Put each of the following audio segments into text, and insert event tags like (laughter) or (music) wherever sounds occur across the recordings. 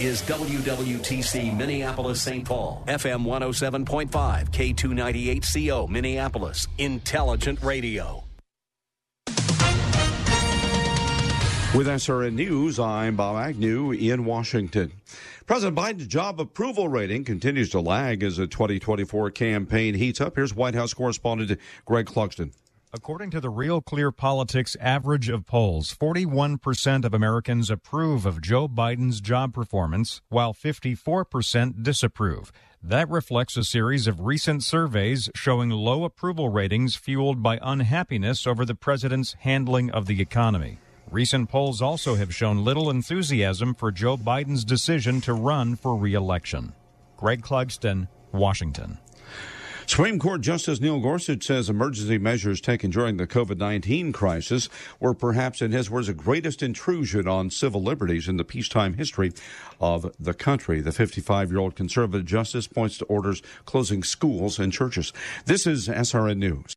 is WWTC Minneapolis St. Paul, FM 107.5, K298CO Minneapolis, Intelligent Radio. With SRN News, I'm Bob Agnew in Washington. President Biden's job approval rating continues to lag as the 2024 campaign heats up. Here's White House correspondent Greg Clugston. According to the Real Clear Politics average of polls, 41% of Americans approve of Joe Biden's job performance, while 54% disapprove. That reflects a series of recent surveys showing low approval ratings fueled by unhappiness over the president's handling of the economy. Recent polls also have shown little enthusiasm for Joe Biden's decision to run for re-election. Greg Clugston, Washington. Supreme Court Justice Neil Gorsuch says emergency measures taken during the COVID 19 crisis were perhaps, in his words, the greatest intrusion on civil liberties in the peacetime history of the country. The 55 year old conservative justice points to orders closing schools and churches. This is SRN News.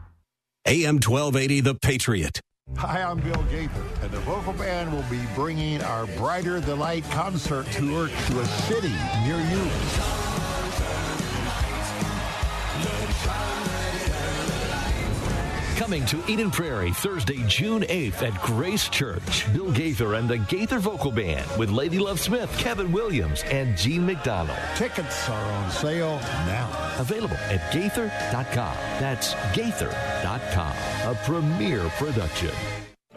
AM 1280, The Patriot. Hi, I'm Bill Gaither, and the vocal band will be bringing our Brighter the Light concert tour to a city near you. Coming to Eden Prairie Thursday, June 8th at Grace Church. Bill Gaither and the Gaither Vocal Band with Ladye Love Smith, Kevin Williams, and Gene McDonald. Tickets are on sale now. Available at Gaither.com. That's Gaither.com. A premier production.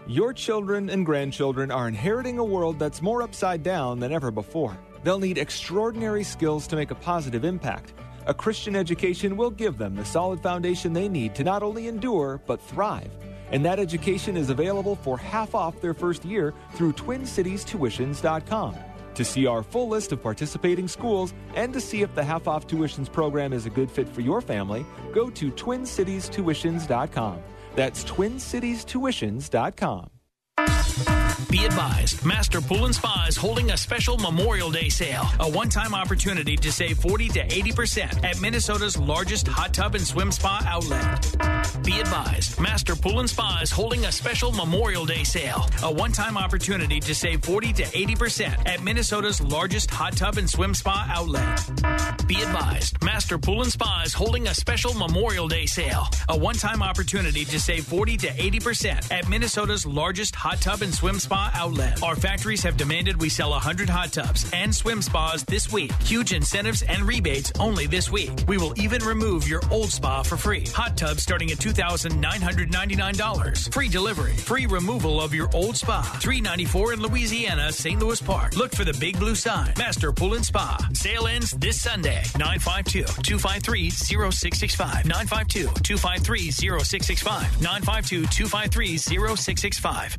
Your children and grandchildren are inheriting a world that's more upside down than ever before. They'll need extraordinary skills to make a positive impact. A Christian education will give them the solid foundation they need to not only endure, but thrive. And that education is available for half off their first year through TwinCitiesTuitions.com. To see our full list of participating schools and to see if the half off tuitions program is a good fit for your family, go to TwinCitiesTuitions.com. That's TwinCitiesTuitions.com. Be advised, Master Pool and Spa is holding a special Memorial Day sale, a one-time opportunity to save 40 to 80% at Minnesota's largest hot tub and swim spa outlet. Be advised, Master Pool and Spa is holding a special Memorial Day sale, a one-time opportunity to save 40 to 80% at Minnesota's largest hot tub and swim spa outlet. Be advised, Master Pool and Spa is holding a special Memorial Day sale, a one-time opportunity to save 40 to 80% at Minnesota's largest hot tub and swim spa outlet. Our factories have demanded we sell 100 hot tubs and swim spas this week. Huge incentives and rebates only this week. We will even remove your old spa for free. Hot tubs starting at $2,999. Free delivery, free removal of your old spa. 394 in Louisiana, St. Louis Park. Look for the big blue sign. Master Pool and Spa. Sale ends this Sunday. 952 253 0665. 952 253 0665. 952 253 0665.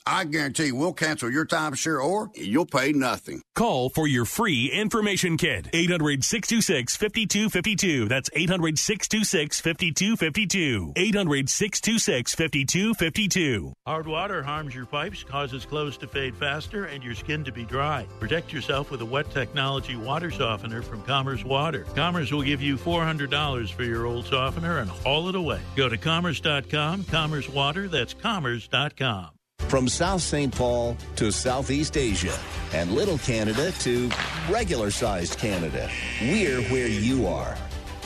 I guarantee we'll cancel your timeshare or you'll pay nothing. Call for your free information kit. 800 626 5252. That's 800 626 5252. 800 626 5252. Hard water harms your pipes, causes clothes to fade faster, and your skin to be dry. Protect yourself with a wet technology water softener from Commerce Water. Commerce will give you $400 for your old softener and haul it away. Go to commerce.com, Commerce Water, that's commerce.com. From South St. Paul to Southeast Asia and Little Canada to regular sized Canada, we're where you are.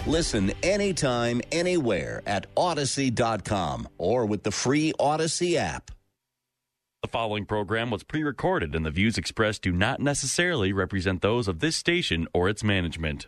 Listen anytime, anywhere at Odyssey.com or with the free Odyssey app. The following program was pre recorded, and the views expressed do not necessarily represent those of this station or its management.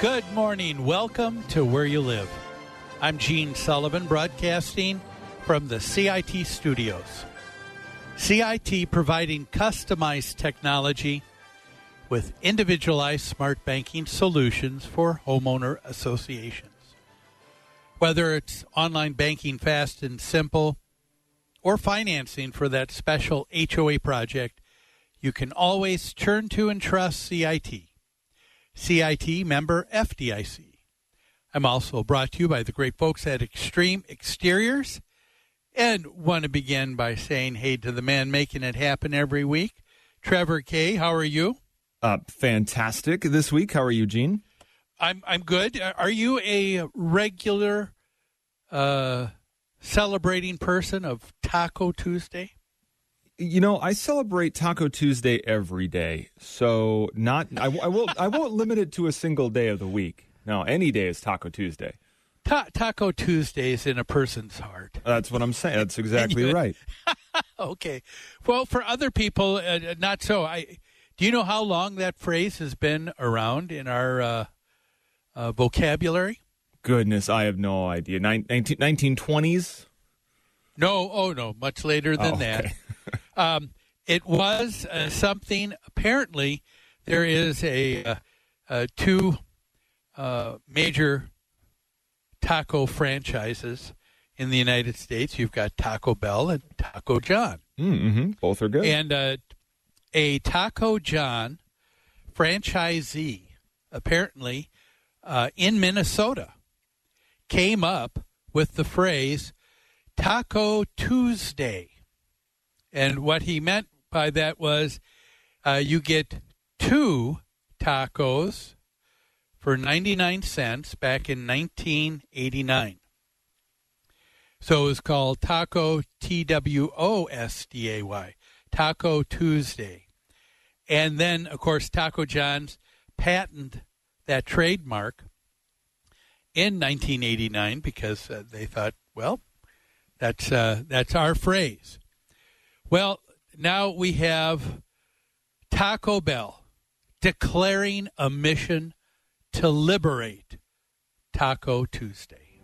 Good morning. Welcome to Where You Live. I'm Gene Sullivan, broadcasting from the CIT studios. CIT providing customized technology with individualized smart banking solutions for homeowner associations. Whether it's online banking fast and simple or financing for that special HOA project, you can always turn to and trust CIT. CIT member FDIC. I'm also brought to you by the great folks at Extreme Exteriors and want to begin by saying hey to the man making it happen every week. Trevor Kay, how are you? Uh, fantastic this week. How are you, Gene? I'm I'm good. Are you a regular uh, celebrating person of Taco Tuesday? You know, I celebrate Taco Tuesday every day, so not I, I will I won't limit it to a single day of the week. No, any day is Taco Tuesday. Ta- Taco Tuesday is in a person's heart. That's what I'm saying. That's exactly you- right. (laughs) okay. Well, for other people, uh, not so. I do you know how long that phrase has been around in our uh, uh, vocabulary? Goodness, I have no idea. Nin- 19, 1920s? No, oh no, much later than Oh, that. (laughs) um, it was uh, something. Apparently, there is a uh, uh, two uh, major taco franchises in the United States. You've got Taco Bell and Taco John. Mm-hmm. Both are good. And uh, a Taco John franchisee, apparently uh, in Minnesota, came up with the phrase Taco Tuesday. And what he meant by that was uh, you get two tacos for 99 cents back in 1989. So it was called Taco T W O S D A Y, Taco Tuesday. And then, of course, Taco John's patented that trademark in 1989 because uh, they thought, well, that's uh, that's our phrase. Well, now we have Taco Bell declaring a mission to liberate Taco Tuesday.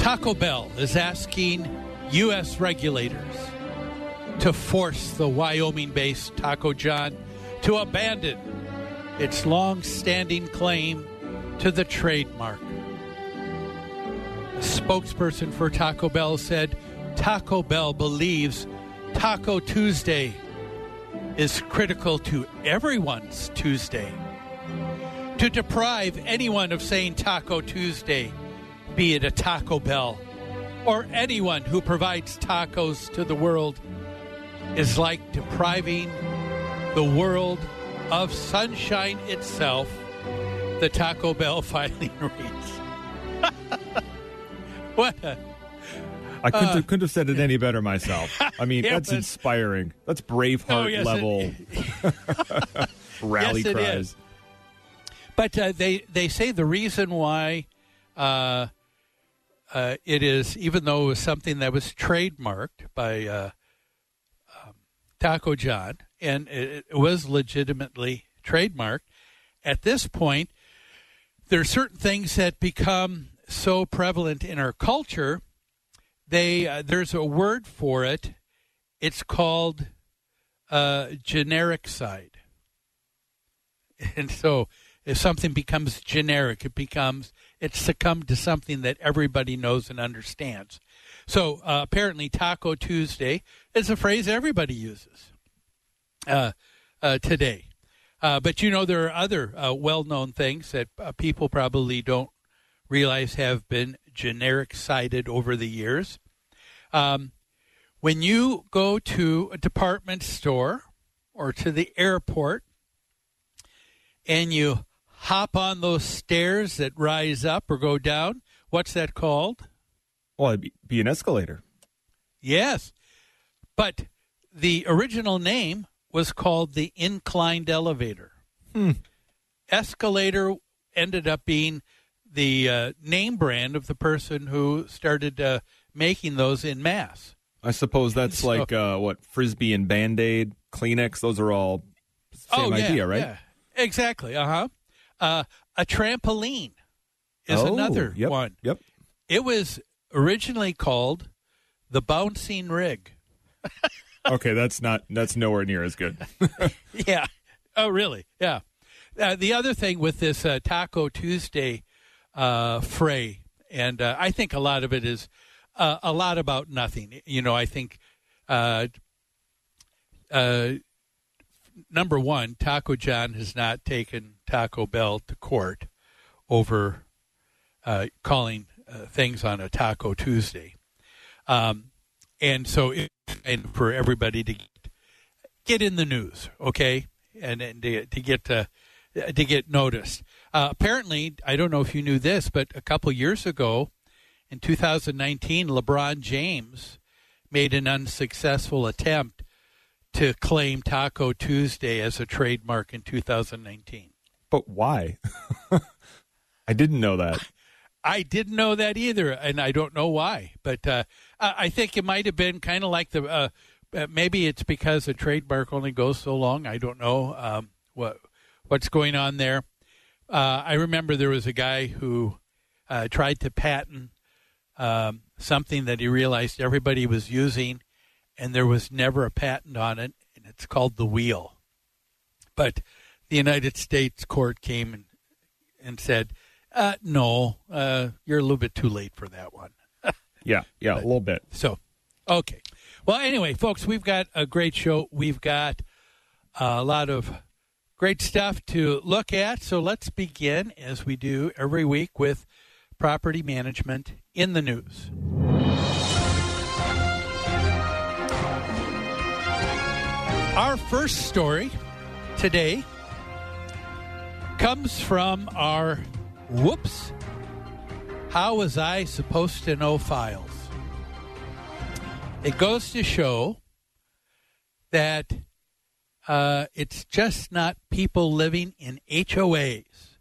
Taco Bell is asking U.S. regulators to force the Wyoming based Taco John to abandon its long standing claim to the trademark. Spokesperson for Taco Bell said Taco Bell believes Taco Tuesday is critical to everyone's Tuesday. To deprive anyone of saying Taco Tuesday, be it a Taco Bell or anyone who provides tacos to the world, is like depriving the world of sunshine itself, the Taco Bell (laughs) filing reads. (laughs) what I couldn't, uh, have, couldn't have said it any better myself. I mean, (laughs) Yeah, that's but- inspiring. That's Braveheart Oh, yes, it- level (laughs) (laughs) rally Yes, cries. is. But uh, they they say the reason why uh, uh, it is, even though it was something that was trademarked by uh, um, Taco John and it, it was legitimately trademarked, at this point, there are certain things that become so prevalent in our culture. They uh, there's a word for it. It's called uh, genericide. (laughs) And so, if something becomes generic, it becomes it's succumbed to something that everybody knows and understands. So uh, apparently, Taco Tuesday is a phrase everybody uses uh, uh, today. Uh, but you know, there are other uh, well known things that uh, people probably don't realize have been genericided over the years. Um, when you go to a department store or to the airport and you hop on those stairs that rise up or go down, what's that called? Well, it'd be an escalator. Yes. But the original name was called the inclined elevator. Hmm. Escalator ended up being the uh, name brand of the person who started uh, making those in mass. I suppose that's (laughs) So- like uh, what frisbee and band aid, Kleenex. Those are all same oh, yeah, idea, right? yeah. Exactly. Uh-huh. Uh A trampoline is Oh, another yep, one. Yep. It was originally called the bouncing rig. (laughs) okay, that's not that's nowhere near as good. (laughs) yeah. Oh, really? Yeah. Uh, the other thing with this uh, Taco Tuesday uh, fray, and uh, I think a lot of it is uh, a lot about nothing. You know, I think uh, uh, number one, Taco John has not taken Taco Bell to court over uh, calling things on a Taco Tuesday, um, and so it, and for everybody to get in the news, okay, and, and to, to get uh, to get noticed. Uh, apparently, I don't know if you knew this, but a couple years ago, in 2019, LeBron James made an unsuccessful attempt to claim Taco Tuesday as a trademark in 2019. But why? (laughs) I didn't know that. I didn't know that either, and I don't know why. But uh, I I think it might have been kind of like the uh, uh, maybe it's because a trademark only goes so long. I don't know um, what what's going on there. Uh, I remember there was a guy who uh, tried to patent um, something that he realized everybody was using, and there was never a patent on it, and it's called the wheel. But the United States court came and, and said, uh, "No, uh, you're a little bit too late for that one." (laughs) Yeah, yeah, a little bit. So, okay. Well, anyway, folks, we've got a great show. We've got a lot of great stuff to look at. So let's begin, as we do every week, with property management in the news. Our first story today comes from our whoops. How was I supposed to know files? It goes to show that uh, it's just not people living in HOAs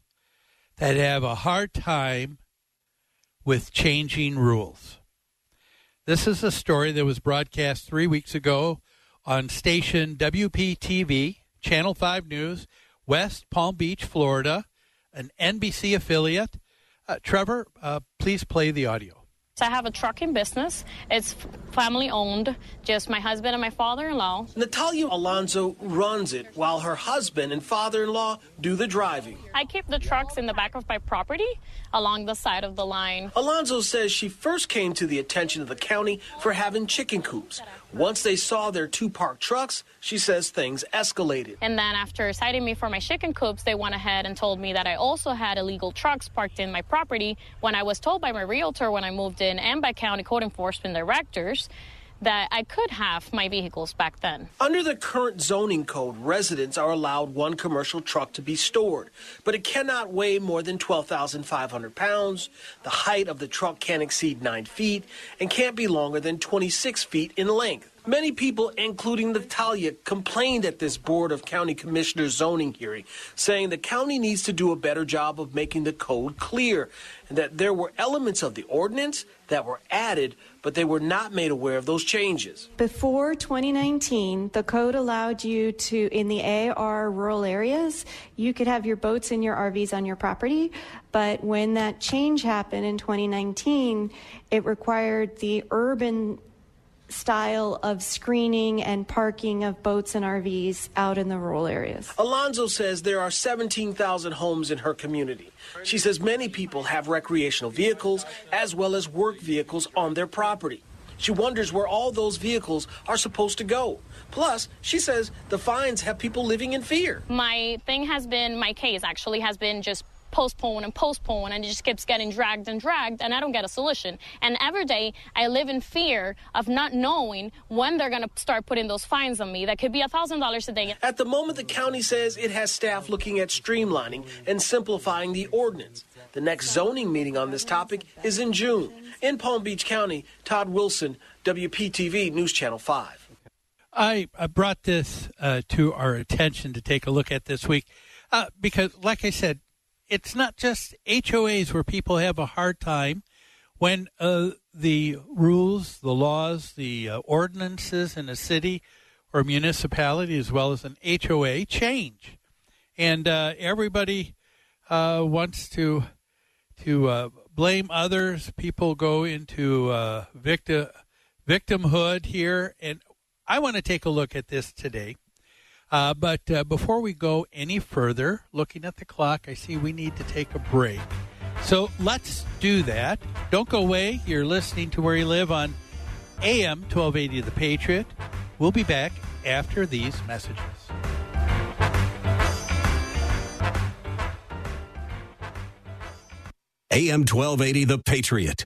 that have a hard time with changing rules. This is a story that was broadcast three weeks ago on station WPTV, Channel 5 News, West Palm Beach, Florida, an NBC affiliate. Uh, Trevor, uh, please play the audio. So I have a trucking business. It's family owned, just my husband and my father in law. Natalia Alonso runs it while her husband and father in law do the driving. I keep the trucks in the back of my property along the side of the line. Alonso says she first came to the attention of the county for having chicken coops. Once they saw their two parked trucks, she says things escalated. And then after citing me for my chicken coops, they went ahead and told me that I also had illegal trucks parked in my property when I was told by my realtor when I moved in and by county code enforcement directors that I could have my vehicles back then. Under the current zoning code, residents are allowed one commercial truck to be stored, but it cannot weigh more than 12,500 pounds. The height of the truck can't exceed 9 feet and can't be longer than 26 feet in length. Many people, including Natalia, complained at this Board of County Commissioners zoning hearing, saying the county needs to do a better job of making the code clear and that there were elements of the ordinance that were added, but they were not made aware of those changes. Before 2019, the code allowed you to, in the AR rural areas, you could have your boats and your RVs on your property. But when that change happened in 2019, it required the urban style of screening and parking of boats and RVs out in the rural areas. Alonso says there are 17,000 homes in her community. She says many people have recreational vehicles as well as work vehicles on their property. She wonders where all those vehicles are supposed to go. Plus, she says the fines have people living in fear. My thing has been, my case actually has been just postpone and postpone and it just keeps getting dragged and dragged and I don't get a solution. And every day I live in fear of not knowing when they're going to start putting those fines on me. That could be a $1,000 a day. At the moment, the county says it has staff looking at streamlining and simplifying the ordinance. The next zoning meeting on this topic is in June. In Palm Beach County, Todd Wilson, WPTV News Channel 5. I, I brought this uh, to our attention to take a look at this week uh, because, like I said, it's not just HOAs where people have a hard time when uh, the rules, the laws, the uh, ordinances in a city or municipality, as well as an HOA, change, and uh, everybody uh, wants to to uh, blame others. People go into uh, victim victimhood here, and I want to take a look at this today. Uh, but uh, before we go any further, looking at the clock, I see we need to take a break. So let's do that. Don't go away. You're listening to Where You Live on AM 1280 The Patriot. We'll be back after these messages. AM 1280 The Patriot.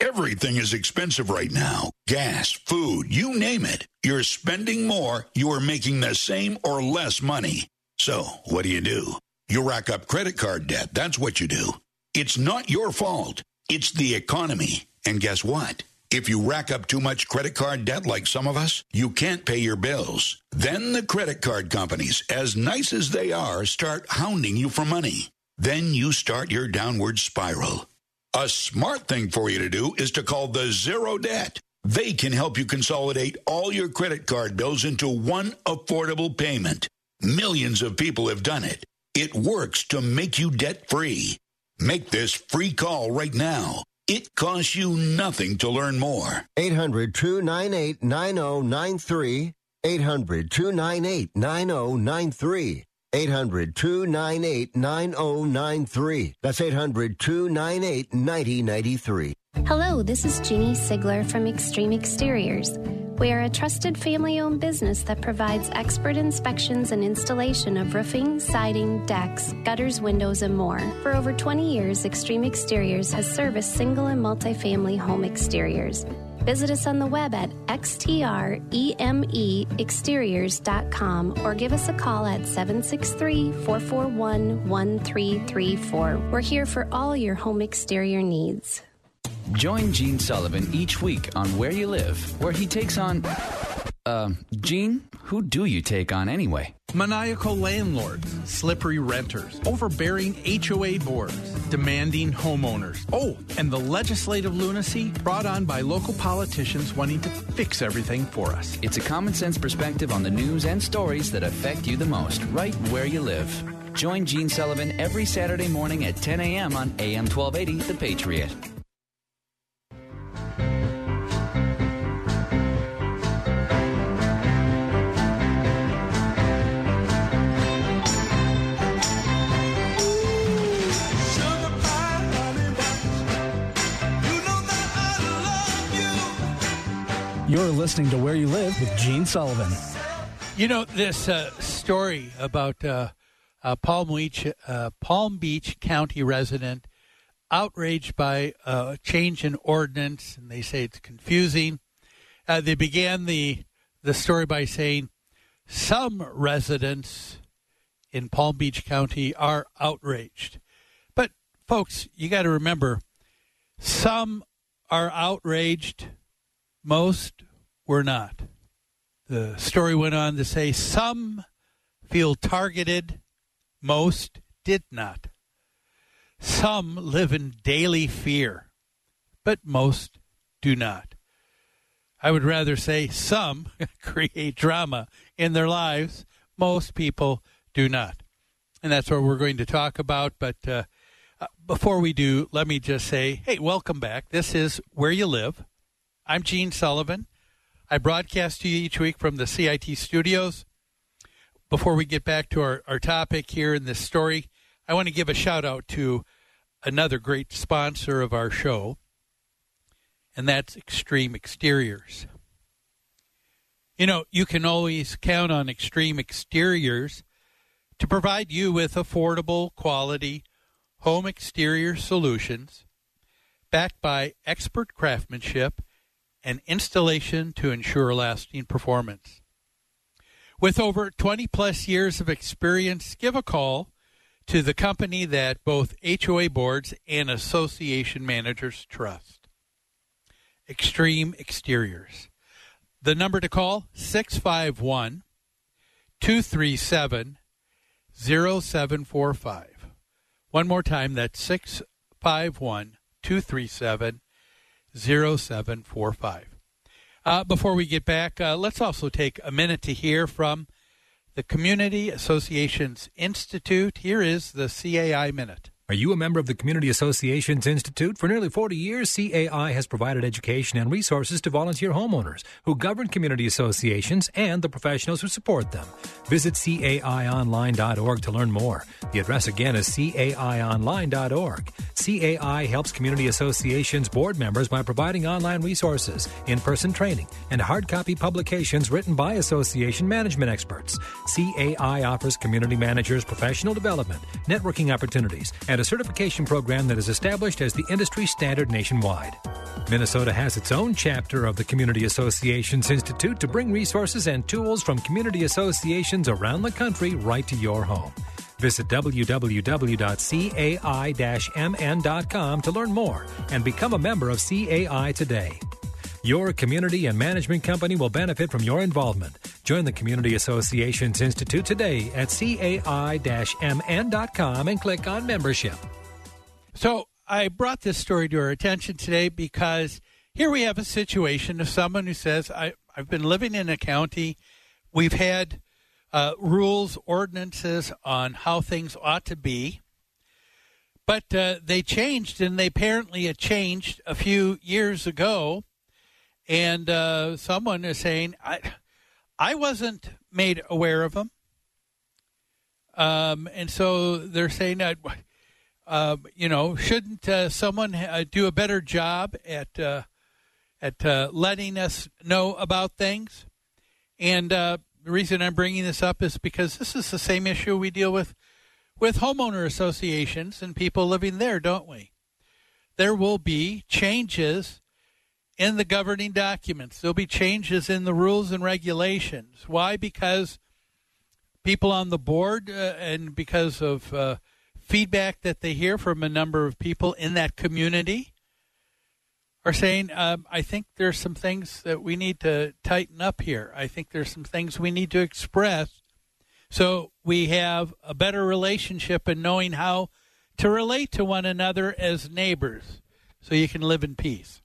Everything is expensive right now gas, food, you name it. You're spending more, you are making the same or less money. So, what do you do? You rack up credit card debt. That's what you do. It's not your fault, it's the economy. And guess what? If you rack up too much credit card debt like some of us, you can't pay your bills. Then the credit card companies, as nice as they are, start hounding you for money. Then you start your downward spiral. A smart thing for you to do is to call the Zero Debt. They can help you consolidate all your credit card bills into one affordable payment. Millions of people have done it. It works to make you debt free. Make this free call right now. It costs you nothing to learn more. 800 298 9093. 800 298 9093. 800 298 9093. That's 800 298 9093. Hello, this is Jeannie Sigler from Extreme Exteriors. We are a trusted family owned business that provides expert inspections and installation of roofing, siding, decks, gutters, windows, and more. For over 20 years, Extreme Exteriors has serviced single and multifamily home exteriors. Visit us on the web at xtremeexteriors.com or give us a call at 763 441 1334. We're here for all your home exterior needs. Join Gene Sullivan each week on Where You Live, where he takes on. Uh, Gene, who do you take on anyway? Maniacal landlords, slippery renters, overbearing HOA boards, demanding homeowners. Oh, and the legislative lunacy brought on by local politicians wanting to fix everything for us. It's a common sense perspective on the news and stories that affect you the most, right where you live. Join Gene Sullivan every Saturday morning at 10 a.m. on AM 1280, The Patriot. You're listening to Where You Live with Gene Sullivan. You know this uh, story about uh, a Palm Beach, uh, Palm Beach County resident outraged by a change in ordinance, and they say it's confusing. Uh, they began the the story by saying some residents in Palm Beach County are outraged, but folks, you got to remember, some are outraged most were not. The story went on to say some feel targeted, most did not. Some live in daily fear, but most do not. I would rather say some (laughs) create drama in their lives, most people do not. And that's what we're going to talk about. But uh, uh, before we do, let me just say hey, welcome back. This is Where You Live. I'm Gene Sullivan. I broadcast to you each week from the CIT studios. Before we get back to our, our topic here in this story, I want to give a shout out to another great sponsor of our show, and that's Extreme Exteriors. You know, you can always count on Extreme Exteriors to provide you with affordable, quality home exterior solutions backed by expert craftsmanship and installation to ensure lasting performance. With over 20 plus years of experience, give a call to the company that both HOA boards and association managers trust. Extreme Exteriors. The number to call 651 237 0745. One more time, that's 651 237 0745. Uh, before we get back, uh, let's also take a minute to hear from the Community Associations Institute. Here is the CAI Minute. Are you a member of the Community Associations Institute? For nearly 40 years, CAI has provided education and resources to volunteer homeowners who govern community associations and the professionals who support them. Visit CAIonline.org to learn more. The address again is CAIonline.org. CAI helps community associations board members by providing online resources, in person training, and hard copy publications written by association management experts. CAI offers community managers professional development, networking opportunities, and a certification program that is established as the industry standard nationwide. Minnesota has its own chapter of the Community Associations Institute to bring resources and tools from community associations around the country right to your home. Visit www.cai-mn.com to learn more and become a member of CAI today. Your community and management company will benefit from your involvement. Join the Community Associations Institute today at cai-mn.com and click on membership. So I brought this story to our attention today because here we have a situation of someone who says, I, I've been living in a county. We've had uh, rules, ordinances on how things ought to be. But uh, they changed, and they apparently changed a few years ago and uh, someone is saying, "I, I wasn't made aware of them," um, and so they're saying that, uh, you know, shouldn't uh, someone uh, do a better job at uh, at uh, letting us know about things? And the reason I'm bringing this up is because this is the same issue we deal with with homeowner associations and people living there, don't we? There will be changes in the governing documents. There'll be changes in the rules and regulations. Why? Because people on the board uh, and because of uh, feedback that they hear from a number of people in that community are saying, um, I think there's some things that we need to tighten up here. I think there's some things we need to express So we have a better relationship and knowing how to relate to one another as neighbors so you can live in peace.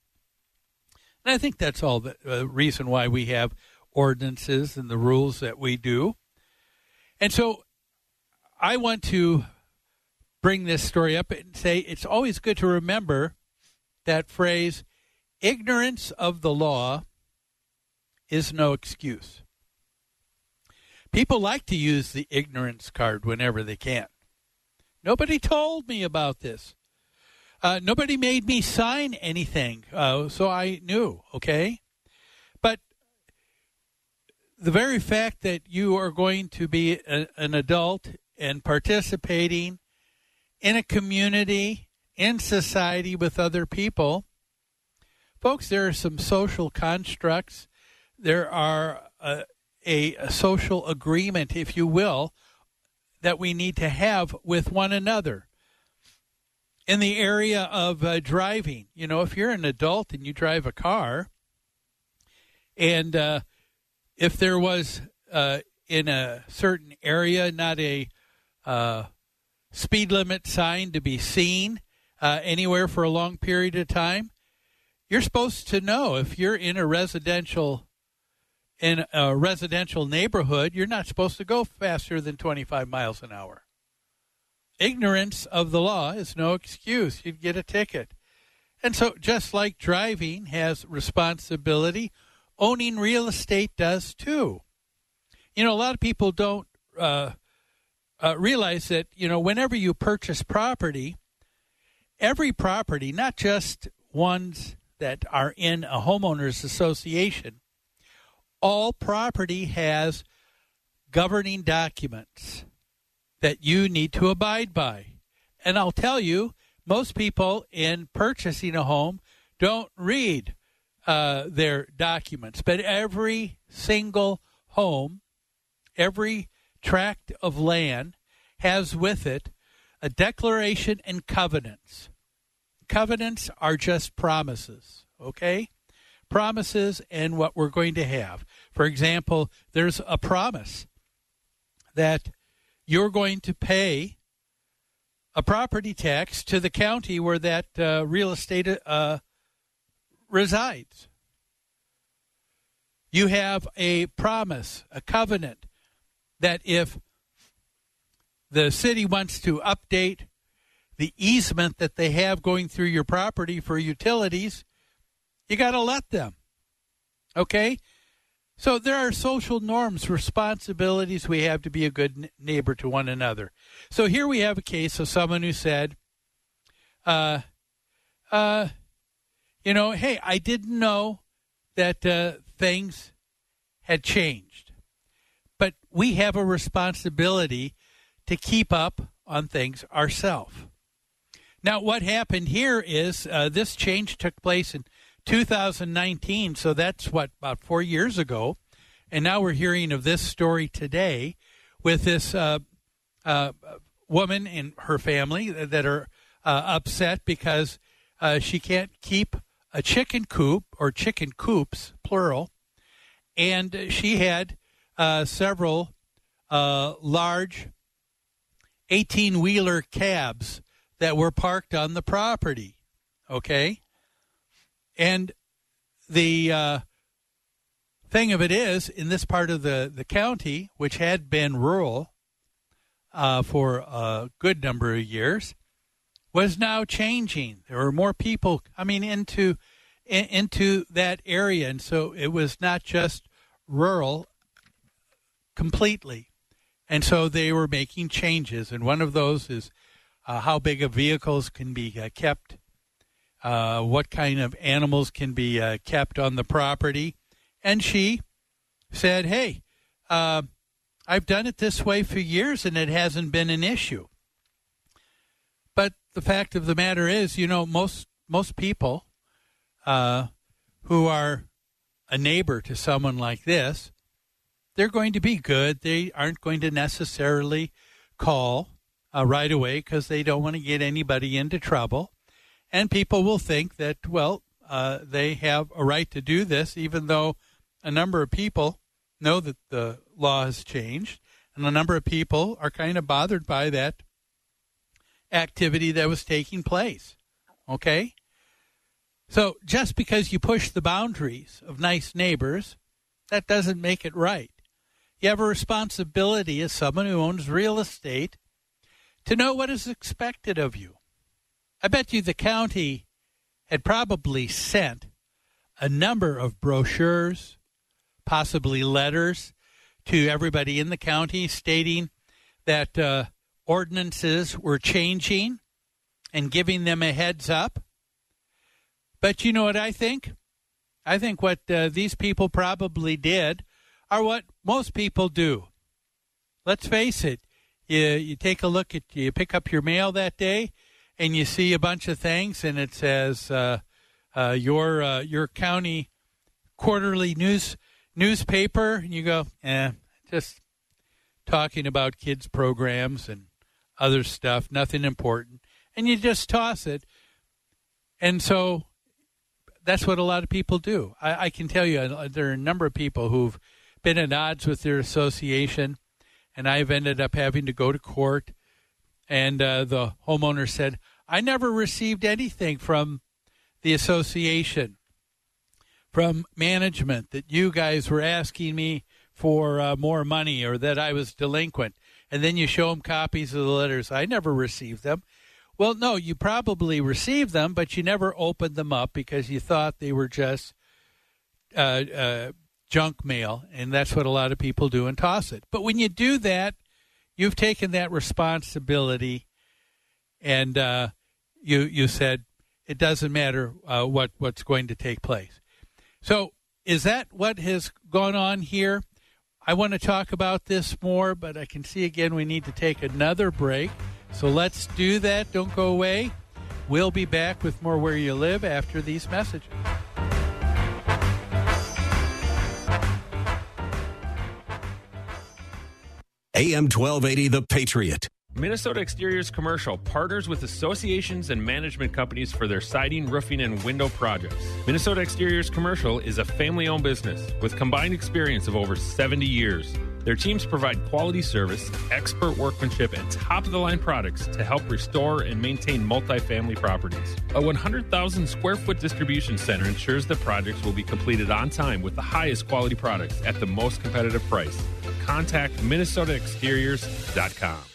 And I think that's all the uh, reason why we have ordinances and the rules that we do. And so I want to bring this story up and say it's always good to remember that phrase ignorance of the law is no excuse. People like to use the ignorance card whenever they can. Nobody told me about this. Uh, nobody made me sign anything, uh, so I knew, okay? But the very fact that you are going to be a, an adult and participating in a community, in society with other people, folks, there are some social constructs. There are uh, a, a social agreement, if you will, that we need to have with one another. In the area of uh, driving, you know, if you're an adult and you drive a car, and uh, if there was uh, in a certain area not a uh, speed limit sign to be seen uh, anywhere for a long period of time, you're supposed to know if you're in a residential in a residential neighborhood, you're not supposed to go faster than 25 miles an hour. Ignorance of the law is no excuse. You'd get a ticket. And so, just like driving has responsibility, owning real estate does too. You know, a lot of people don't uh, uh, realize that, you know, whenever you purchase property, every property, not just ones that are in a homeowners association, all property has governing documents that you need to abide by. And I'll tell you, most people in purchasing a home don't read uh, their documents, but every single home, every tract of land has with it a declaration and covenants. Covenants are just promises, okay? promises and what we're going to have. For example, there's a promise that you're going to pay a property tax to the county where that uh, real estate uh, resides. You have a promise, a covenant, that if the city wants to update the easement that they have going through your property for utilities, you got to let them. Okay? So there are social norms, responsibilities we have to be a good neighbor to one another. So here we have a case of someone who said, uh, uh, you know, hey, I didn't know that uh, things had changed. But we have a responsibility to keep up on things ourselves. Now, what happened here is uh, this change took place in 2019. So that's what, about four years ago. And now we're hearing of this story today with this uh, uh, woman and her family that are uh, upset because uh, she can't keep a chicken coop or chicken coops, plural. And she had uh, several uh, large 18 wheeler cabs that were parked on the property. Okay? And the uh, thing of it is, in this part of the, the county, which had been rural uh, for a good number of years, was now changing. There were more people coming into in, into that area, and so it was not just rural completely. And so they were making changes, and one of those is uh, how big of vehicles can be uh, kept uh, what kind of animals can be uh, kept on the property. And she said, Hey, uh, I've done it this way for years and it hasn't been an issue. But the fact of the matter is, you know, most most people uh, who are a neighbor to someone like this, they're going to be good. They aren't going to necessarily call uh, right away because they don't want to get anybody into trouble. And people will think that, well, uh, they have a right to do this, even though a number of people know that the law has changed. And a number of people are kind of bothered by that activity that was taking place. Okay? So just because you push the boundaries of nice neighbors, that doesn't make it right. You have a responsibility as someone who owns real estate to know what is expected of you. I bet you the county had probably sent a number of brochures, possibly letters to everybody in the county stating that uh, ordinances were changing and giving them a heads up. But you know what I think? I think what uh, these people probably did are what most people do. Let's face it. You, you take a look at, you pick up your mail that day and you see a bunch of things and it says, uh, uh, your, uh, your county quarterly news, newspaper. And you go, eh, just talking about kids programs and other stuff, nothing important. And you just toss it. And so that's what a lot of people do. I, I, can tell you uh, there are a number of people who've been at odds with their association, and I've ended up having to go to court. And uh, the homeowner said, I never received anything from the association, from management, that you guys were asking me for uh, more money or that I was delinquent. And then you show them copies of the letters. I never received them. Well, no, you probably received them, but you never opened them up because you thought they were just uh, uh, junk mail, and that's what a lot of people do and toss it. But when you do that, you've taken that responsibility, and uh, you you said it doesn't matter uh, what what's going to take place. So, is that what has gone on here? I want to talk about this more, but I can see again we need to take another break. So let's do that. Don't go away. We'll be back with more Where You Live after these messages. AM 1280, The Patriot. Minnesota Exteriors Commercial partners with associations and management companies for their siding, roofing, and window projects. Minnesota Exteriors Commercial is a family owned business with combined experience of over 70 years. Their teams provide quality service, expert workmanship, and top of the line products to help restore and maintain multifamily properties. A 100,000 square foot distribution center ensures the projects will be completed on time with the highest quality products at the most competitive price. Contact MinnesotaExteriors.com.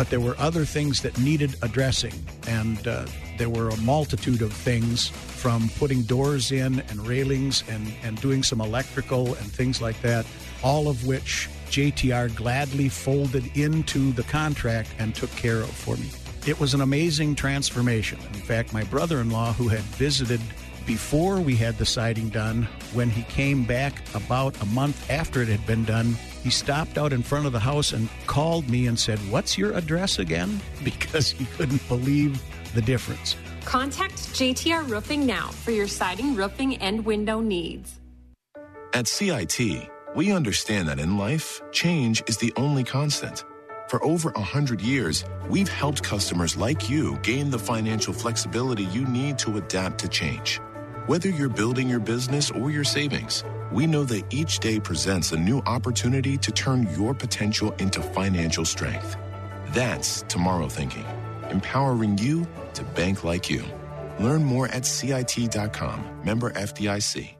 but there were other things that needed addressing. And uh, there were a multitude of things from putting doors in and railings and, and doing some electrical and things like that, all of which JTR gladly folded into the contract and took care of for me. It was an amazing transformation. In fact, my brother in law, who had visited before we had the siding done, when he came back about a month after it had been done, he stopped out in front of the house and called me and said, What's your address again? (laughs) Because he couldn't believe the difference. Contact JTR Roofing now for your siding, roofing, and window needs. At CIT, we understand that in life, change is the only constant. For over 100 years, we've helped customers like you gain the financial flexibility you need to adapt to change. Whether you're building your business or your savings, we know that each day presents a new opportunity to turn your potential into financial strength. That's tomorrow thinking empowering you to bank like you. Learn more at CIT.com. Member FDIC.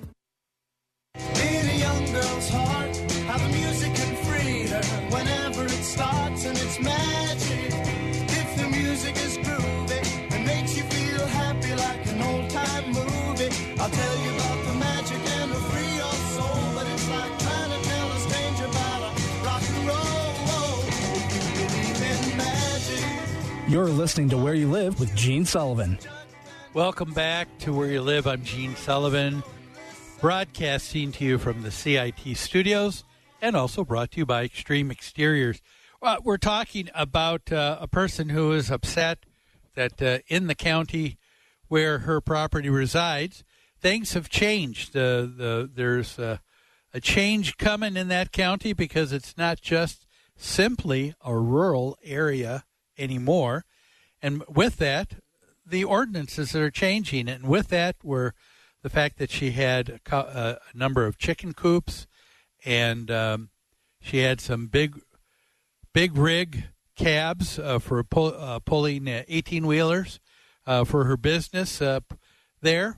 You're listening to Where You Live with Gene Sullivan. Welcome back to Where You Live. I'm Gene Sullivan, broadcasting to you from the CIT studios and also brought to you by Extreme Exteriors. Well, we're talking about uh, a person who is upset that uh, in the county where her property resides, things have changed. Uh, the, there's uh, a change coming in that county because it's not just simply a rural area anymore. And with that, the ordinances are changing, and with that were the fact that she had a, uh, a number of chicken coops, and um, she had some big, big rig cabs uh, for pull, uh, pulling eighteen wheelers uh, for her business uh, there,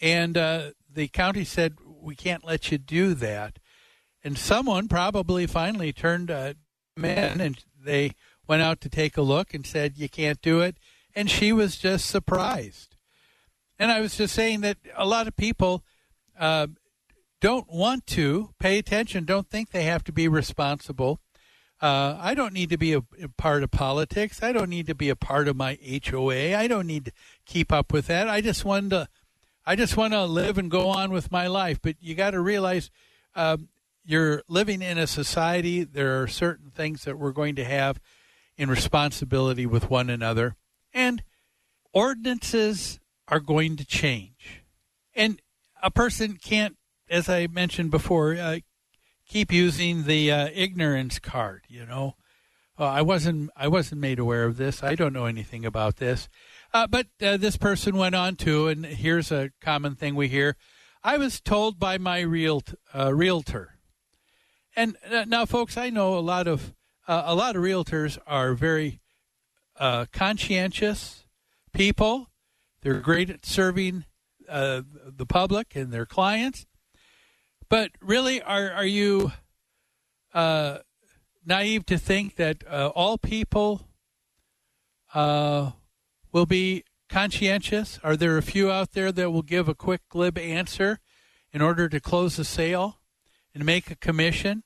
and uh, the county said we can't let you do that, and someone probably finally turned uh, men and they went out to take a look and said you can't do it and she was just surprised. And I was just saying that a lot of people uh, don't want to pay attention, don't think they have to be responsible. Uh, I don't need to be a, a, part of politics. I don't need to be a part of my HOA. I don't need to keep up with that. I just want to, I just want to live and go on with my life. But you got to realize um, you're living in a society. There are certain things that we're going to have in responsibility with one another and ordinances are going to change. And a person can't, as I mentioned before, uh, keep using the uh, ignorance card. You know, uh, I wasn't I wasn't made aware of this. I don't know anything about this. Uh, but uh, this person went on to, and here's a common thing we hear: I was told by my real uh, realtor. And now, folks, I know a lot of a lot of realtors are very uh, conscientious people. They're great at serving uh, the public and their clients. But really, are are you uh, naive to think that uh, all people uh, will be conscientious? Are there a few out there that will give a quick, glib answer in order to close a sale and make a commission,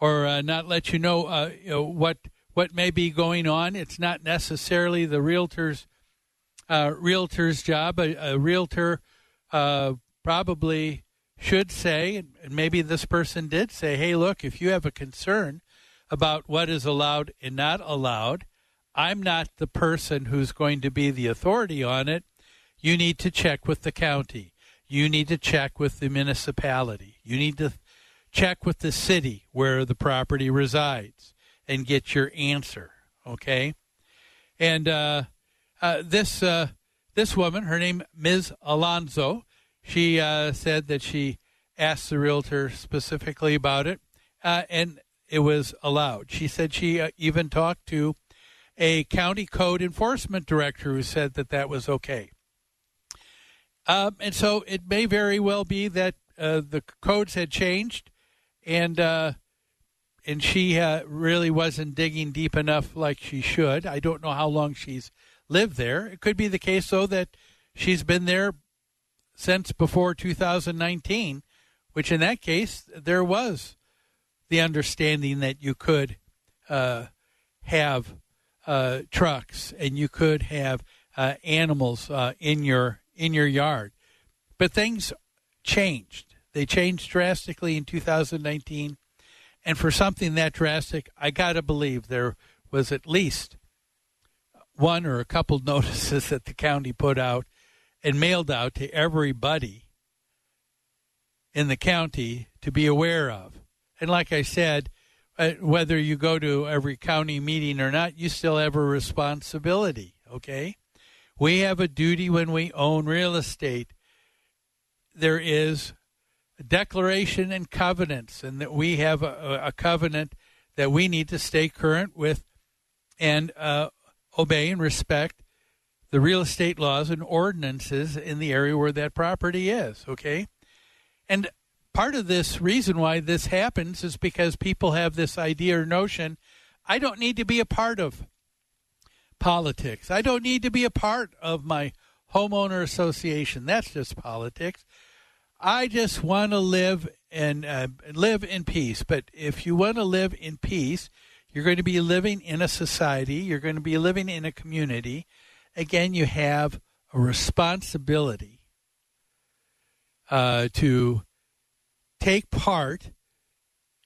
or uh, not let you know, you know what? what may be going on. It's not necessarily the realtor's uh, realtor's job. A, a realtor uh, probably should say, and maybe this person did say, "Hey, look, if you have a concern about what is allowed and not allowed, I'm not the person who's going to be the authority on it. You need to check with the county. You need to check with the municipality. You need to check with the city where the property resides." and get your answer. Okay, and uh, uh, this uh, this woman, her name Ms. Alonso, she uh, said that she asked the realtor specifically about it, uh, and it was allowed. She said she uh, even talked to a county code enforcement director who said that that was okay. Um, and so it may very well be that the codes had changed, and and she uh, really wasn't digging deep enough like she should. I don't know how long she's lived there. It could be the case, though, that she's been there since before 2019, which in that case, there was the understanding that you could uh, have uh, trucks and you could have uh, animals uh, in your in your yard. But things changed. They changed drastically in 2019 and for something that drastic, I got to believe there was at least one or a couple (laughs) notices that the county put out and mailed out to everybody in the county to be aware of. And like I said, uh, whether you go to every county meeting or not, you still have a responsibility. Okay, we have a duty when we own real estate. There is declaration and covenants, and that we have a, a covenant that we need to stay current with and uh, obey and respect the real estate laws and ordinances in the area where that property is. Okay, and part of this reason why this happens is because people have this idea or notion I don't need to be a part of politics. I don't need to be a part of my homeowner association. That's just politics. I just want to live and uh, live in peace. But if you want to live in peace, you're going to be living in a society. You're going to be living in a community. Again, you have a responsibility uh, to take part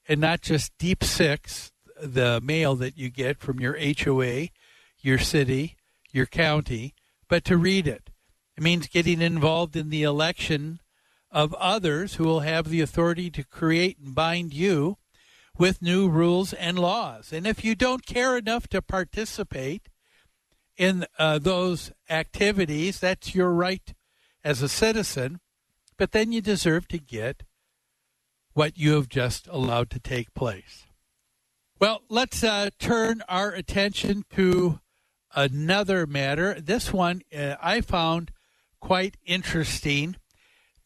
and not just deep six the mail that you get from your HOA, your city, your county, but to read it. It means getting involved in the election of others who will have the authority to create and bind you with new rules and laws. And if you don't care enough to participate in uh, those activities, that's your right as a citizen, but then you deserve to get what you have just allowed to take place. Well, let's uh, turn our attention to another matter. This one uh, I found quite interesting.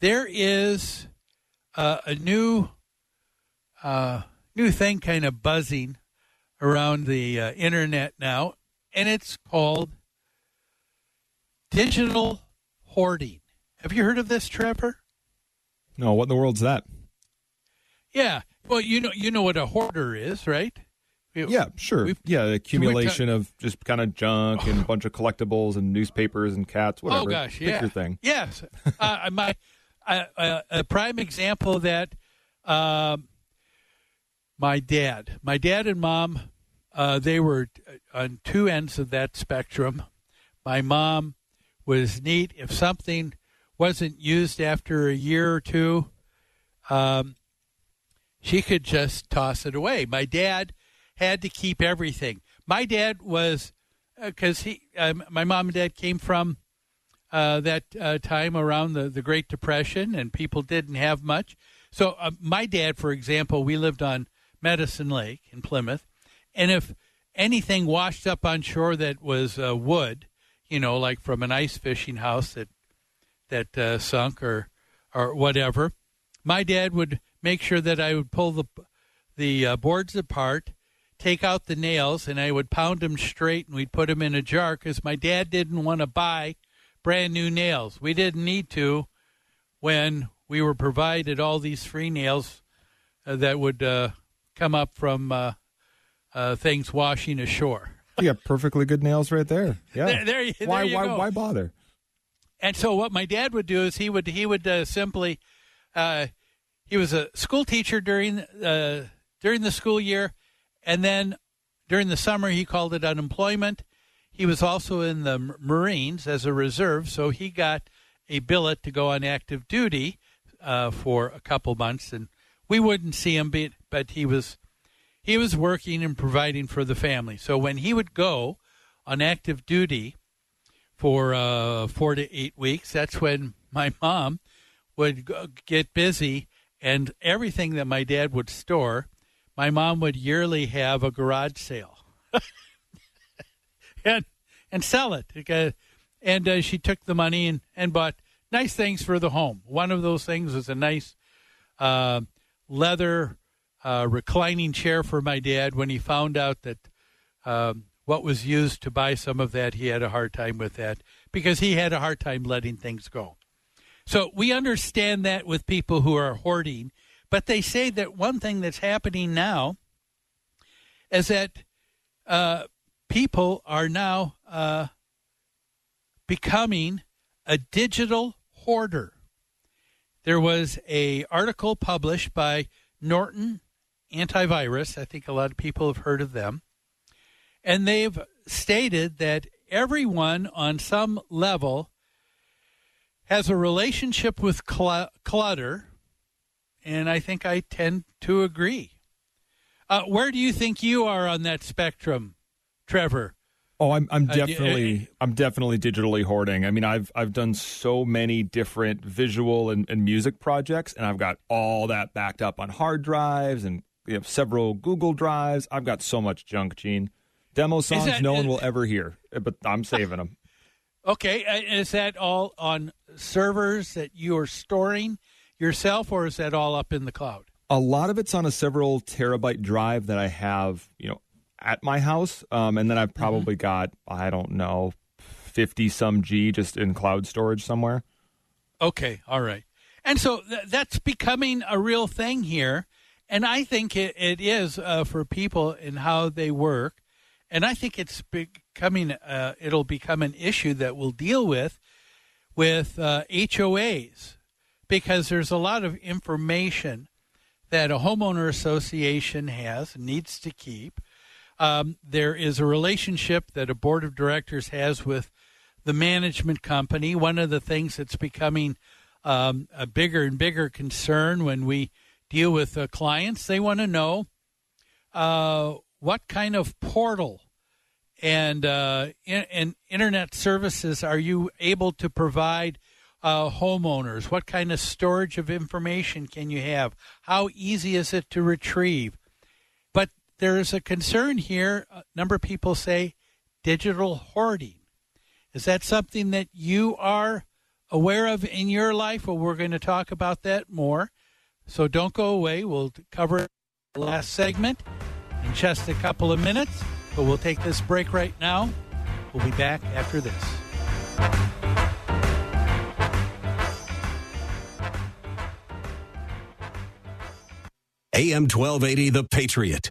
There is uh, a new uh, new thing kind of buzzing around the uh, internet now, and it's called digital hoarding. Have you heard of this, Trevor? No, what in the world's that? Yeah. Well, you know, you know what a hoarder is, right? We- Yeah, sure. Yeah, accumulation ta- of just kind of junk and a (laughs) bunch of collectibles and newspapers and cats, whatever. Oh gosh, Pick yeah. your thing. Yes, (laughs) uh, my uh, uh, a prime example that. Um, my dad, my dad and mom, uh, they were on two ends of that spectrum. My mom was neat. If something wasn't used after a year or two, um, she could just toss it away. My dad had to keep everything. My dad was because he, um, my mom and dad came from uh, that uh, time around the, the Great Depression, and people didn't have much. So, uh, my dad, for example, we lived on Medicine Lake in Plymouth, and if anything washed up on shore that was uh, wood, you know, like from an ice fishing house that that uh, sunk or or whatever, my dad would make sure that I would pull the the uh, boards apart, take out the nails, and I would pound them straight, and we'd put them in a jar because my dad didn't want to buy brand new nails. We didn't need to when we were provided all these free nails uh, that would uh, come up from uh, uh, things washing ashore. (laughs) You got perfectly good nails right there. Yeah. There- there you- there why, why, go. why bother? And so what my dad would do is he would he would uh, simply uh, he was a school teacher during uh, during the school year, and then during the summer he called it unemployment. He was also in the Marines as a reserve, so he got a billet to go on active duty uh, for a couple months, and we wouldn't see him, be, but he was he was working and providing for the family. So when he would go on active duty for uh, four to eight weeks, that's when my mom would get busy, and everything that my dad would store, my mom would yearly have a garage sale (laughs) and and sell it. And uh, she took the money and, and bought nice things for the home. One of those things was a nice uh, leather uh, reclining chair for my dad when he found out that um, what was used to buy some of that, he had a hard time with that because he had a hard time letting things go. So we understand that with people who are hoarding, but they say that one thing that's happening now is that uh, people are now uh, becoming a digital hoarder. There was a article published by Norton Antivirus. I think a lot of people have heard of them. And they've stated that everyone on some level has a relationship with cl- clutter, and I think I tend to agree. Uh, where do you think you are on that spectrum, Trevor? Oh, I'm I'm Uh, definitely I'm definitely digitally hoarding. I mean, I've I've done so many different visual and, and music projects, and I've got all that backed up on hard drives and you know, several Google drives. I've got so much junk, Gene. Demo songs that- no one will ever hear, but I'm saving them. Okay, uh, is that all on servers that you are storing yourself, or is that all up in the cloud? A lot of it's on a several terabyte drive that I have, you know, at my house, um, and then I've probably got I don't know, fifty some G just in cloud storage somewhere. Okay, all right. And so th- that's becoming a real thing here. And I think it, it is uh, for people in how they work. And I think it's becoming, uh, it'll become an issue that we'll deal with with uh, HOAs because there's a lot of information that a homeowner association has, needs to keep. Um, there is a relationship that a board of directors has with the management company. One of the things that's becoming um, a bigger and bigger concern when we deal with uh, clients, they want to know uh, what kind of portal and, uh, in, and internet services are you able to provide uh, homeowners? What kind of storage of information can you have? How easy is it to retrieve? There is a concern here. A number of people say digital hoarding. Is that something that you are aware of in your life? Well, we're going to talk about that more. So don't go away. We'll cover the last segment in just a couple of minutes, but we'll take this break right now. We'll be back after this. AM 1280, The Patriot.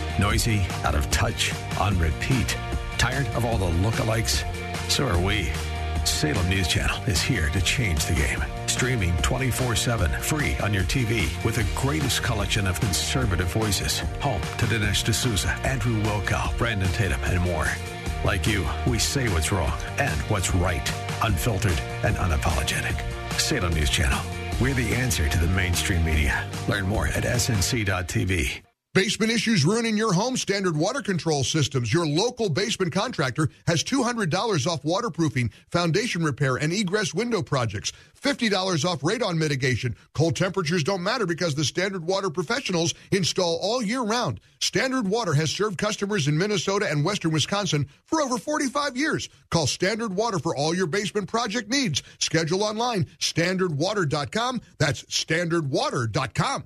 Noisy, out of touch, on repeat. Tired of all the lookalikes? So are we. Salem News Channel is here to change the game. Streaming 24 7, free on your TV, with the greatest collection of conservative voices. Home to Dinesh D'Souza, Andrew Wilkow, Brandon Tatum, and more. Like you, we say what's wrong and what's right, unfiltered and unapologetic. Salem News Channel. We're the answer to the mainstream media. Learn more at snc.tv. Basement issues ruining your home? Standard Water Control Systems, your local basement contractor, has $200 off waterproofing, foundation repair, and egress window projects. $50 off radon mitigation. Cold temperatures don't matter because the Standard Water professionals install all year round. Standard Water has served customers in Minnesota and western Wisconsin for over 45 years. Call Standard Water for all your basement project needs. Schedule online, standardwater.com. That's standardwater.com.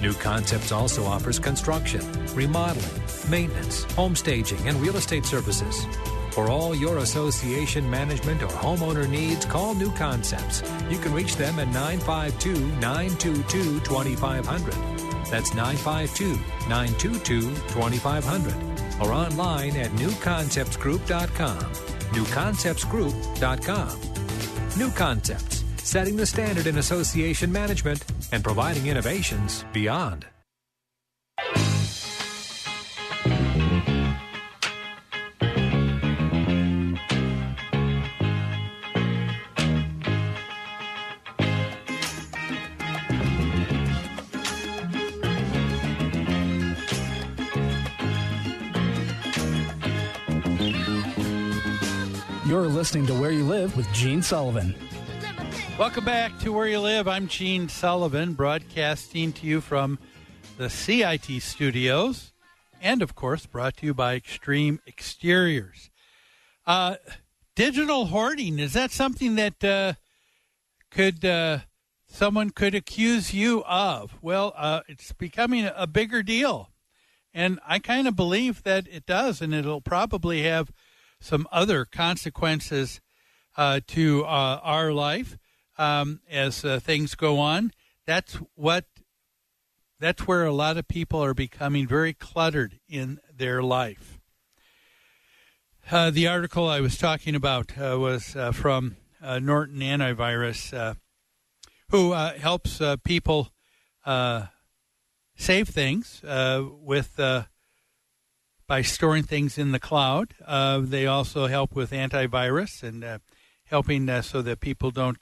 New Concepts also offers construction, remodeling, maintenance, home staging, and real estate services. For all your association management or homeowner needs, call New Concepts. You can reach them at 952 922 2500. That's 952 922 2500. Or online at newconceptsgroup.com. Newconceptsgroup.com. New Concepts, setting the standard in association management, and providing innovations beyond. You're listening to Where You Live with Gene Sullivan. Welcome back to Where You Live. I'm Gene Sullivan, broadcasting to you from the CIT studios, and of course, brought to you by Extreme Exteriors. Uh, digital hoarding is that something that uh, could uh, someone could accuse you of? Well, uh, it's becoming a bigger deal, and I kind of believe that it does, and it'll probably have some other consequences uh, to uh, our life um, as uh, things go on. That's what. That's where a lot of people are becoming very cluttered in their life. Uh, the article I was talking about uh, was uh, from Norton Antivirus, who helps people save things with by storing things in the cloud. Uh, they also help with antivirus and uh, helping uh, so that people don't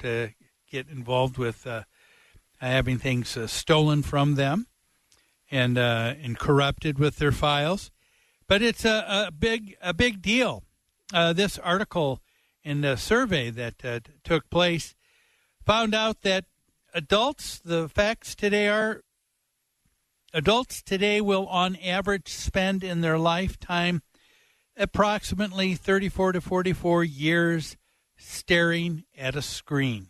get involved with uh, having things uh, stolen from them and uh, and corrupted with their files. But it's a, a big a big deal. this article in the survey that took place found out that adults, the facts today are Adults today will, on average, spend in their lifetime approximately 34 to 44 years staring at a screen.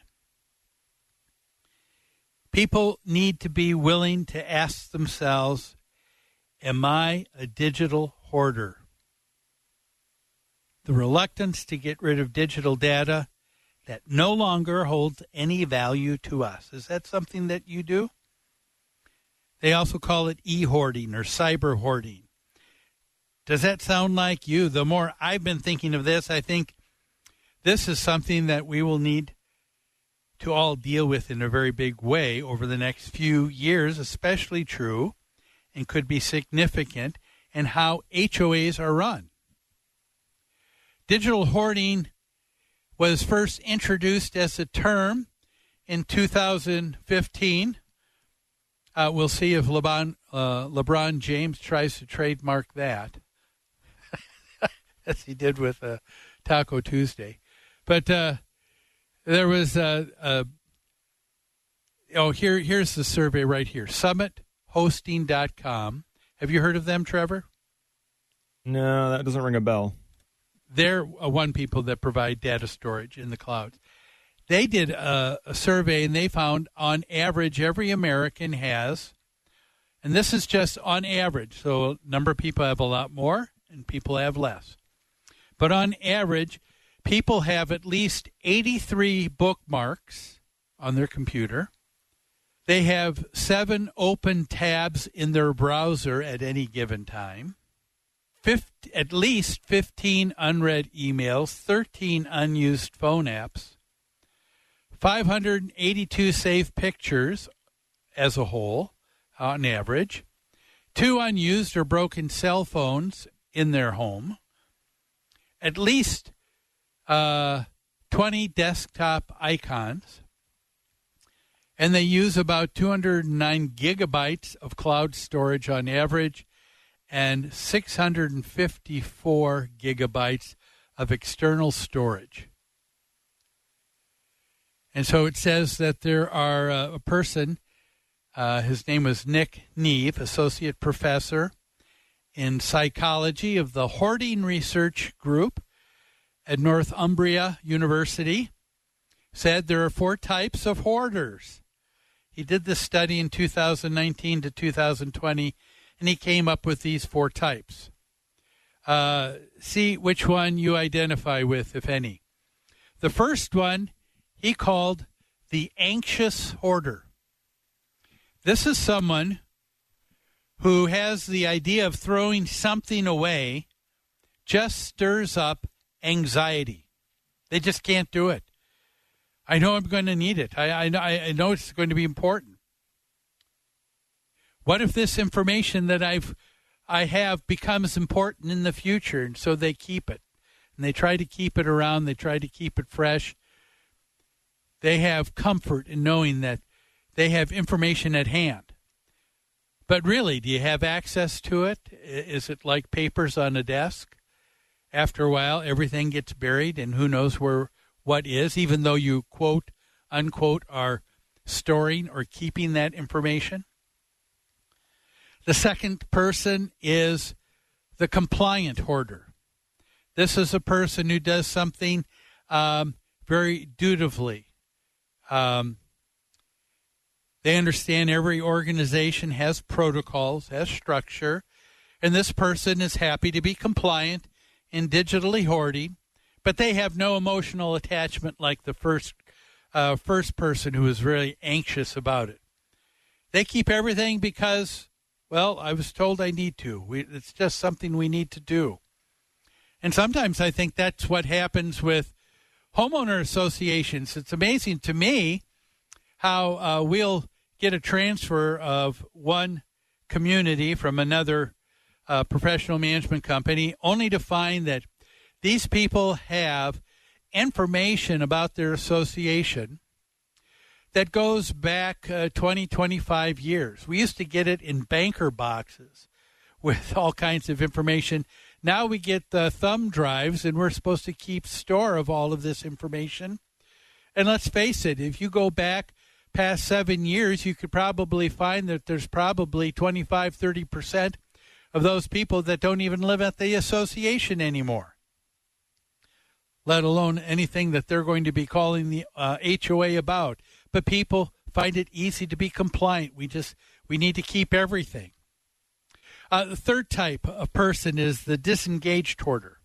People need to be willing to ask themselves Am I a digital hoarder? The reluctance to get rid of digital data that no longer holds any value to us. Is that something that you do? They also call it e hoarding or cyber hoarding. Does that sound like you? The more I've been thinking of this, I think this is something that we will need to all deal with in a very big way over the next few years, especially true and could be significant in how HOAs are run. Digital hoarding was first introduced as a term in 2015 uh, we'll see if LeBron, uh, LeBron James tries to trademark that, (laughs) as he did with uh, Taco Tuesday. But uh, there was a, uh, oh here here's the survey right here. SummitHosting.com. Have you heard of them, Trevor? No, that doesn't ring a bell. They're uh, one people that provide data storage in the cloud they did a, a, survey and they found on average every American has, and this is just on average, so a number of people have a lot more and people have less. But on average, people have at least 83 bookmarks on their computer. They have seven open tabs in their browser at any given time. 50, at least 15 unread emails, 13 unused phone apps, 582 saved pictures as a whole, on average, two unused or broken cell phones in their home, at least uh, 20 desktop icons, and they use about 209 gigabytes of cloud storage on average and 654 gigabytes of external storage. And so it says that there are uh, a person, uh, his name was Nick Neave, associate professor in psychology of the Hoarding Research Group at Northumbria University, said there are four types of hoarders. He did this study in 2019 to 2020, and he came up with these four types. Uh, see which one you identify with, if any. The first one he called the anxious hoarder. This is someone who has the idea of throwing something away just stirs up anxiety. They just can't do it. I know I'm going to need it. I, I, I know it's going to be important. What if this information that I've I have becomes important in the future, and so they keep it, and they try to keep it around. They try to keep it fresh, they have comfort in knowing that they have information at hand. But really, do you have access to it? Is it like papers on a desk? After a while, everything gets buried, and who knows where what is, even though you quote unquote are storing or keeping that information. The second person is the compliant hoarder. This is a person who does something um, very dutifully. Um, they understand every organization has protocols, has structure, and this person is happy to be compliant in digitally hoarding, but they have no emotional attachment like the first uh, first person who is really anxious about it. They keep everything because, well, I was told I need to. We, it's just something we need to do. And sometimes I think that's what happens with homeowner associations. It's amazing to me how uh, we'll get a transfer of one community from another uh, professional management company only to find that these people have information about their association that goes back uh, 20, 25 years. We used to get it in banker boxes (laughs) with all kinds of information. Now we get the thumb drives, and we're supposed to keep store of all of this information. And let's face it, if you go back past seven years, you could probably find that there's probably 25, 30% of those people that don't even live at the association anymore, let alone anything that they're going to be calling the uh, HOA about. But people find it easy to be compliant. We just we need to keep everything. Uh, the third type of person is the disengaged hoarder.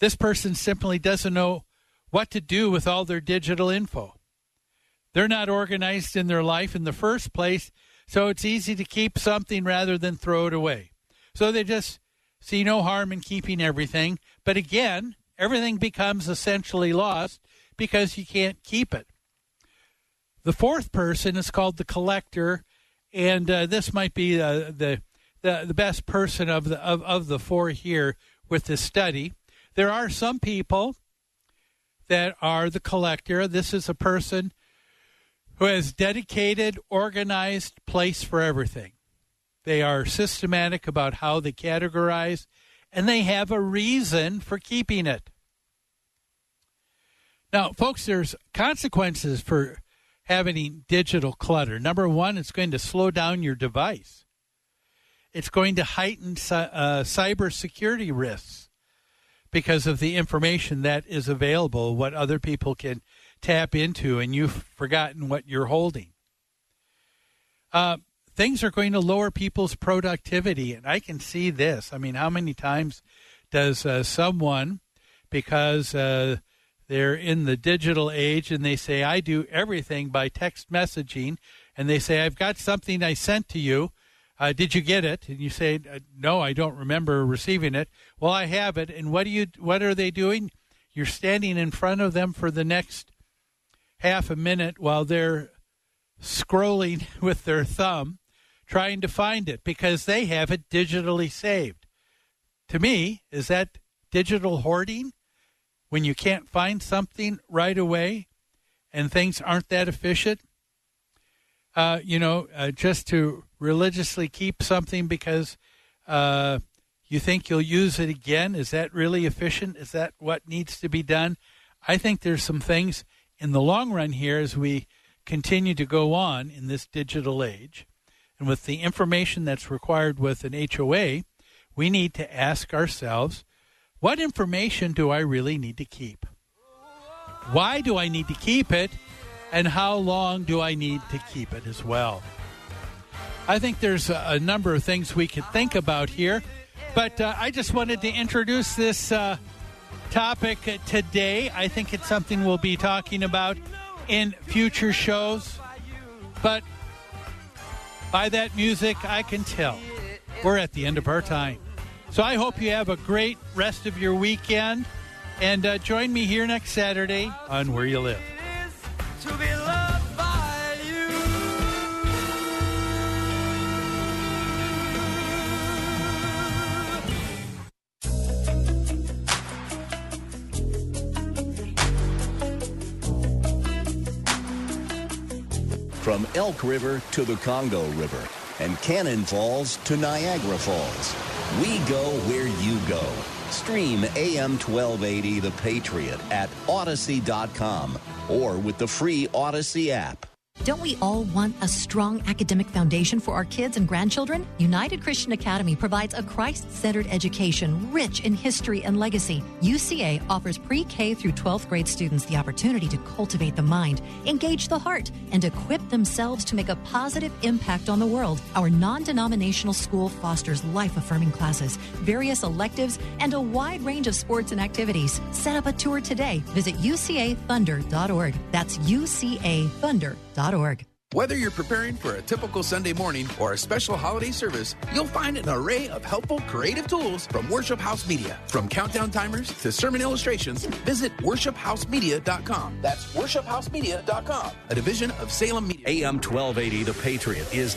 This person simply doesn't know what to do with all their digital info. They're not organized in their life in the first place, so it's easy to keep something rather than throw it away. So they just see no harm in keeping everything. But again, everything becomes essentially lost because you can't keep it. The fourth person is called the collector, and uh, this might be uh, the the, the best person of the of, of the four here with this study. There are some people that are the collector. This is a person who has dedicated, organized place for everything. They are systematic about how they categorize, and they have a reason for keeping it. Now, folks, there's consequences for having digital clutter. Number one, it's going to slow down your device it's going to heighten uh, cybersecurity risks because of the information that is available, what other people can tap into, and you've forgotten what you're holding. Uh, things are going to lower people's productivity, and I can see this. I mean, how many times does uh, someone, because uh, they're in the digital age and they say, I do everything by text messaging, and they say, I've got something I sent to you uh, did you get it? And you say, uh, no, I don't remember receiving it. Well, I have it. And what do you? What are they doing? You're standing in front of them for the next half a minute while they're scrolling (laughs) with their thumb, trying to find it because they have it digitally saved. To me, is that digital hoarding? When you can't find something right away, and things aren't that efficient. Uh, you know, uh, just to religiously keep something because uh, you think you'll use it again? Is that really efficient? Is that what needs to be done? I think there's some things in the long run here as we continue to go on in this digital age. And with the information that's required with an HOA, we need to ask ourselves what information do I really need to keep? Why do I need to keep it? And how long do I need to keep it as well? I think there's a, number of things we could think about here, but uh, I just wanted to introduce this uh, topic today. I think it's something we'll be talking about in future shows, but by that music, I can tell we're at the end of our time. So I hope you have a great rest of your weekend, and uh, join me here next Saturday on Where You Live. From Elk River to the Congo River and Cannon Falls to Niagara Falls. We go where you go. Stream AM 1280 The Patriot at Odyssey.com or with the free Odyssey app. Don't we all want a strong academic foundation for our kids and grandchildren? United Christian Academy provides a Christ centered education rich in history and legacy. UCA offers pre K through 12th grade students the opportunity to cultivate the mind, engage the heart, and equip themselves to make a positive impact on the world. Our non denominational school fosters life affirming classes, various electives, and a wide range of sports and activities. Set up a tour today. Visit ucathunder.org. That's ucathunder.org. Whether you're preparing for a typical Sunday morning or a special holiday service, you'll find an array of helpful creative tools from Worship House Media. From countdown timers to sermon illustrations, visit worshiphousemedia.com. That's worshiphousemedia.com, a division of Salem Media. AM 1280, The Patriot, is.